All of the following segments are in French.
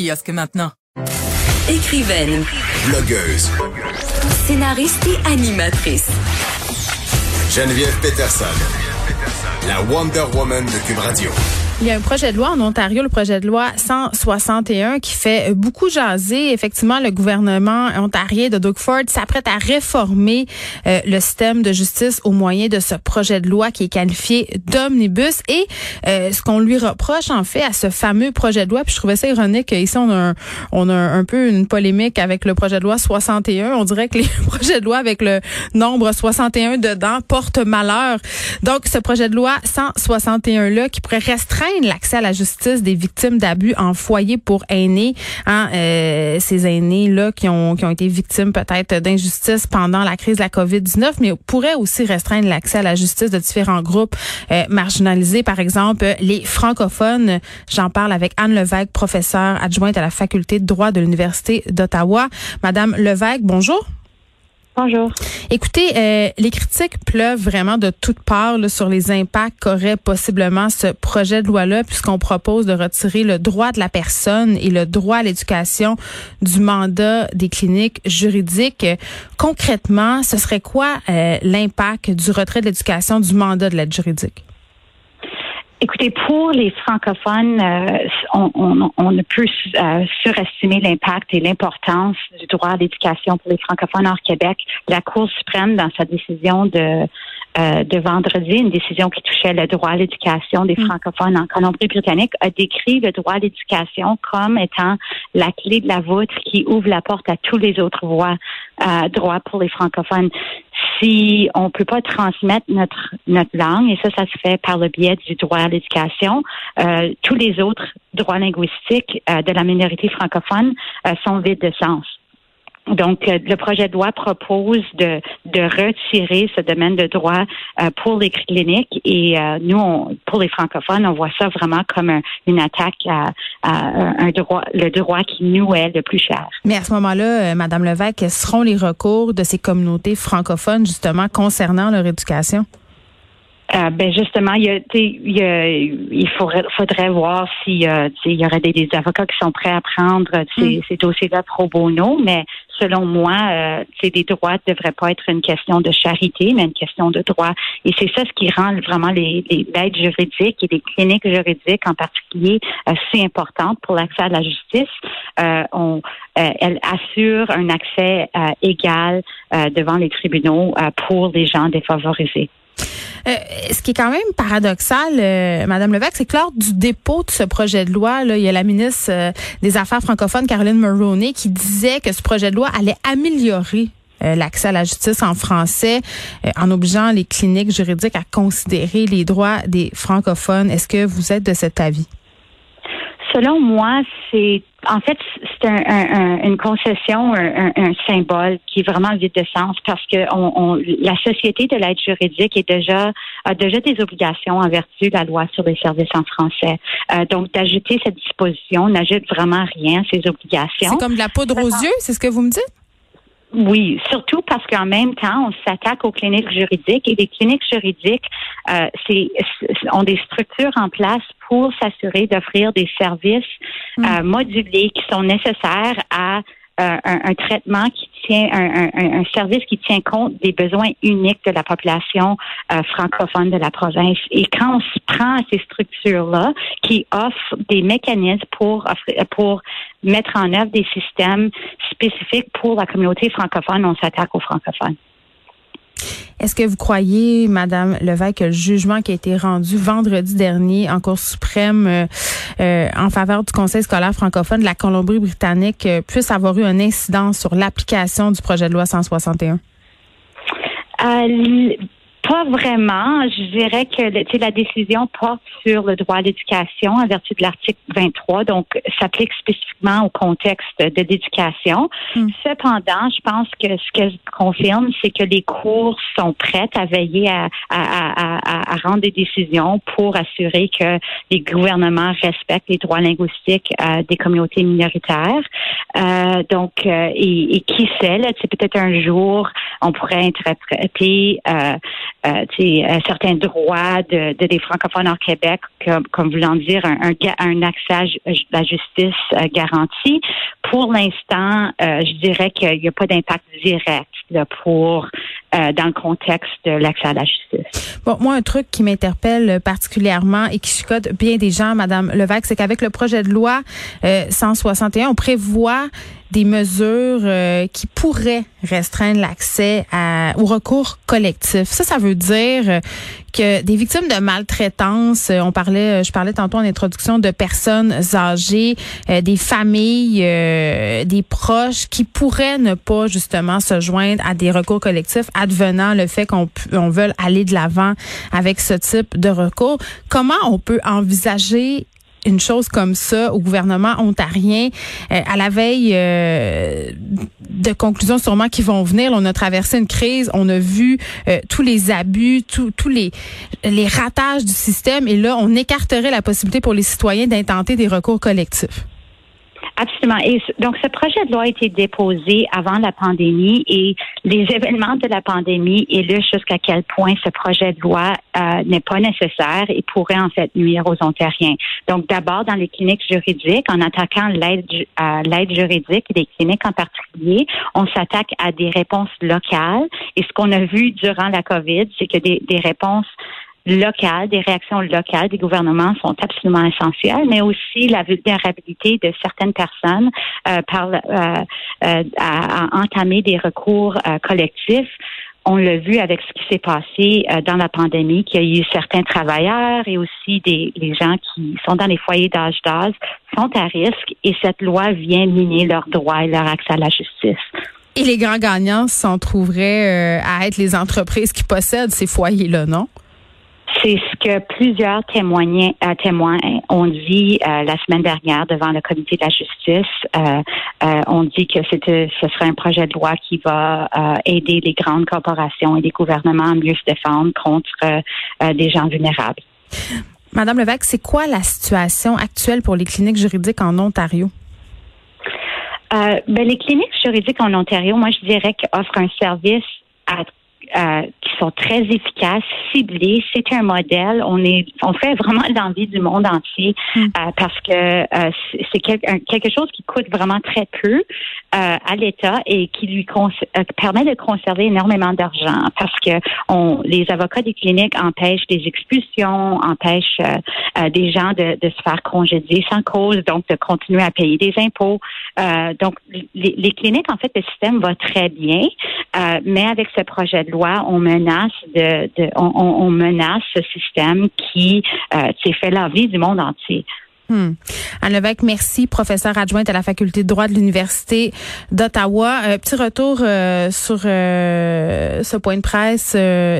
kiosque maintenant. Écrivaine. Blogueuse. Scénariste et animatrice. Geneviève Peterson. La Wonder Woman de Cube Radio. Il y a un projet de loi en Ontario, le projet de loi 161, qui fait beaucoup jaser. Effectivement, le gouvernement ontarien de Doug Ford s'apprête à réformer euh, le système de justice au moyen de ce projet de loi qui est qualifié d'omnibus. Et euh, ce qu'on lui reproche, en fait, à ce fameux projet de loi, puis je trouvais ça ironique, ici, on a, un, on a un peu une polémique avec le projet de loi 61. On dirait que les projets de loi avec le nombre 61 dedans portent malheur. Donc, ce projet de loi 161-là qui pourrait restreindre l'accès à la justice des victimes d'abus en foyer pour aînés, hein, euh, ces aînés là qui ont qui ont été victimes peut-être d'injustice pendant la crise de la Covid-19, mais pourrait aussi restreindre l'accès à la justice de différents groupes euh, marginalisés, par exemple les francophones. J'en parle avec Anne Levesque, professeure adjointe à la faculté de droit de l'université d'Ottawa. Madame Levesque, bonjour. Bonjour. Écoutez, euh, les critiques pleuvent vraiment de toutes parts sur les impacts qu'aurait possiblement ce projet de loi-là, puisqu'on propose de retirer le droit de la personne et le droit à l'éducation du mandat des cliniques juridiques. Concrètement, ce serait quoi euh, l'impact du retrait de l'éducation du mandat de l'aide juridique? Écoutez, pour les francophones, euh, on, on, on, ne peut euh, surestimer l'impact et l'importance du droit à l'éducation pour les francophones hors Québec. La Cour suprême, dans sa décision de euh, de vendredi, une décision qui touchait le droit à l'éducation des mm. francophones en Colombie-Britannique, a décrit le droit à l'éducation comme étant la clé de la voûte qui ouvre la porte à tous les autres voies, euh, droits pour les francophones. Si on peut pas transmettre notre notre langue, et ça, ça se fait par le biais du droit à l'éducation, euh, tous les autres droits linguistiques euh, de la minorité francophone euh, sont vides de sens. Donc, euh, le projet de loi propose de, de retirer ce domaine de droit euh, pour les cliniques et euh, nous, on, pour les francophones, on voit ça vraiment comme une attaque à, un droit, le droit qui nous est le plus cher. Mais à ce moment-là, Madame Levesque, quels seront les recours de ces communautés francophones justement concernant leur éducation? Euh, ben justement, il, y a, il, y a, il faudrait, faudrait voir s'il euh, il y aurait des, des, avocats qui sont prêts à prendre ces, mm. ces dossiers-là pro bono, mais selon moi, euh, des droits ne devraient pas être une question de charité, mais une question de droit. Et c'est ça ce qui rend vraiment les, les l'aide juridique et les cliniques juridiques en particulier euh, si importantes pour l'accès à la justice. Euh, on, euh, elle assure un accès égal devant les tribunaux pour les gens défavorisés. Euh, ce qui est quand même paradoxal, euh, Madame Levesque, c'est que lors du dépôt de ce projet de loi, là, il y a la ministre euh, des Affaires francophones, Caroline Mulroney, qui disait que ce projet de loi allait améliorer l'accès à la justice en français en obligeant les cliniques juridiques à considérer les droits des francophones. Est-ce que vous êtes de cet avis? Selon moi, c'est en fait c'est un, une concession, un, un, symbole qui est vraiment vide de sens parce que on, on, la société de l'aide juridique est déjà a déjà des obligations en vertu de la loi sur les services en français. Euh, donc d'ajouter cette disposition n'ajoute vraiment rien à ces obligations. C'est comme de la poudre aux yeux, c'est ce que vous me dites? Oui, surtout parce qu'en même temps, on s'attaque aux cliniques juridiques et les cliniques juridiques euh, c'est, ont des structures en place pour s'assurer d'offrir des services mm. euh, modulés qui sont nécessaires à un, traitement qui tient, un, service qui tient compte des besoins uniques de la population euh, francophone de la province. Et quand on se prend à ces structures-là, qui offrent des mécanismes pour pour mettre en œuvre des systèmes spécifiques pour la communauté francophone, on s'attaque aux francophones. Est-ce que vous croyez, Madame Levesque, que le jugement qui a été rendu vendredi dernier en Cour suprême euh, euh, en faveur du Conseil scolaire francophone de la Colombie-Britannique euh, puisse avoir eu un incident sur l'application du projet de loi 161? Pas vraiment. Je dirais que la décision porte sur le droit à l'éducation en vertu de l'article 23, donc s'applique spécifiquement au contexte de l'éducation. Hmm. Cependant, je pense que ce qu'elle confirme, c'est que les cours sont prêtes à veiller à, à, à, à, rendre des décisions pour assurer que les gouvernements respectent les droits linguistiques euh, des communautés minoritaires. Euh, donc, euh, et, et, qui sait, c'est peut-être un jour on pourrait interpréter euh, euh, certains droits de, des francophones hors Québec comme, comme voulant dire un, un, un accès à la justice garantie. Pour l'instant, je dirais qu'il n'y a pas d'impact direct pour dans le contexte de l'accès à la justice. Bon, moi, un truc qui m'interpelle particulièrement et qui chicote bien des gens, Madame Levac, c'est qu'avec le projet de loi 161, on prévoit des mesures euh, qui pourraient restreindre l'accès au recours collectif. Ça, ça veut dire euh, que des victimes de maltraitance, euh, on parlait, je parlais tantôt en introduction de personnes âgées, des familles, des proches qui pourraient ne pas justement se joindre à des recours collectifs advenant le fait qu'on on veut aller de l'avant avec ce type de recours. Comment on peut envisager une chose comme ça au gouvernement ontarien euh, à la veille euh, de conclusions sûrement qui vont venir. on a traversé une crise, on a vu euh, tous les abus, tous les les ratages du système et là on écarterait la possibilité pour les citoyens d'intenter des recours collectifs. Absolument. Et donc, ce projet de loi a été déposé avant la pandémie et les événements de la pandémie illustrent jusqu'à quel point ce projet de loi euh, n'est pas nécessaire et pourrait en fait nuire aux Ontariens. Donc, d'abord, dans les cliniques juridiques, en attaquant l'aide l'aide juridique des cliniques en particulier, on s'attaque à des réponses locales. Et ce qu'on a vu durant la COVID, c'est que des, des réponses locales, des réactions locales des gouvernements sont absolument essentielles, mais aussi la vulnérabilité de certaines personnes euh, par, euh, euh, à, entamer des recours collectifs. On l'a vu avec ce qui s'est passé dans la pandémie, qu'il y a eu certains travailleurs et aussi des les gens qui sont dans les foyers d'âge d'âge sont à risque et cette loi vient miner leurs droits et leur accès à la justice. Et les grands gagnants s'en trouveraient à être les entreprises qui possèdent ces foyers-là, non? C'est ce que plusieurs euh, témoins ont dit euh, la semaine dernière devant le comité de la justice. Euh, on dit que c'était, ce serait un projet de loi qui va aider les grandes corporations et les gouvernements à mieux se défendre contre des gens vulnérables. Madame Levesque, c'est quoi la situation actuelle pour les cliniques juridiques en Ontario? ben, les cliniques juridiques en Ontario, moi, je dirais qu'offrent un service à euh, qui sont très efficaces, ciblés. C'est un modèle. On est, on fait vraiment l'envie du monde entier hmm. euh, parce que euh, c'est quelque chose qui coûte vraiment très peu à l'État et qui lui permet de conserver énormément d'argent parce que on, les avocats des cliniques empêchent des expulsions, empêchent des gens de, de, se faire congédier sans cause, donc de continuer à payer des impôts. donc les, les, cliniques, en fait, le système va très bien, mais avec ce projet de loi on menace de, on, menace ce système qui euh, fait la vie du monde entier. Hmm. Anne Levesque, merci, professeur adjointe à la faculté de droit de l'Université d'Ottawa. Euh, petit retour euh, sur euh, ce point de presse,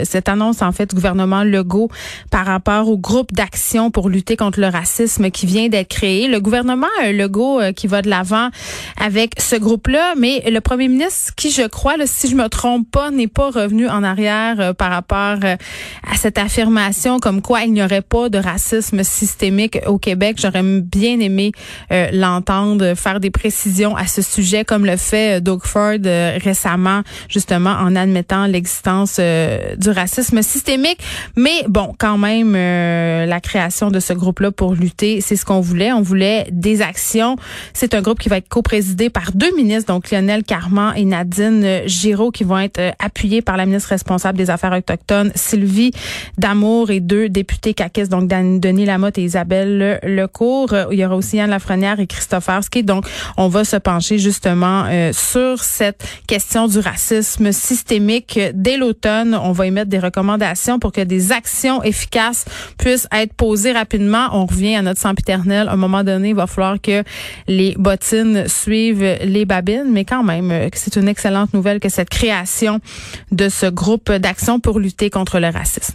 cette annonce en fait du gouvernement Legault par rapport au groupe d'action pour lutter contre le racisme qui vient d'être créé. Le gouvernement Legault qui va de l'avant avec ce groupe-là, mais le premier ministre, qui je crois, si je me trompe pas, n'est pas revenu en arrière par rapport à cette affirmation comme quoi il n'y aurait pas de racisme systémique au Québec. Bien aimé euh, l'entendre faire des précisions à ce sujet, comme le fait euh, Doug Ford euh, récemment, justement en admettant l'existence du racisme systémique. Mais bon, quand même, la création de ce groupe-là pour lutter, c'est ce qu'on voulait. On voulait des actions. C'est un groupe qui va être co-présidé par deux ministres, donc Lionel Carman et Nadine Giraud, qui vont être appuyés par la ministre responsable des Affaires autochtones, Sylvie Damour, et deux députés caquistes, donc Denis Lamotte et Isabelle Lecourt. Euh, il y aura aussi Yann Lafrenière et Christopher Ski. Donc, on va se pencher justement euh, sur cette question du racisme systémique. Dès l'automne, on va émettre des recommandations pour que des actions efficaces puissent être posées rapidement. On revient à notre sempiternel. À un moment donné, il va falloir que les bottines suivent les babines, mais quand même, euh, c'est une excellente nouvelle que cette création de ce groupe d'action pour lutter contre le racisme.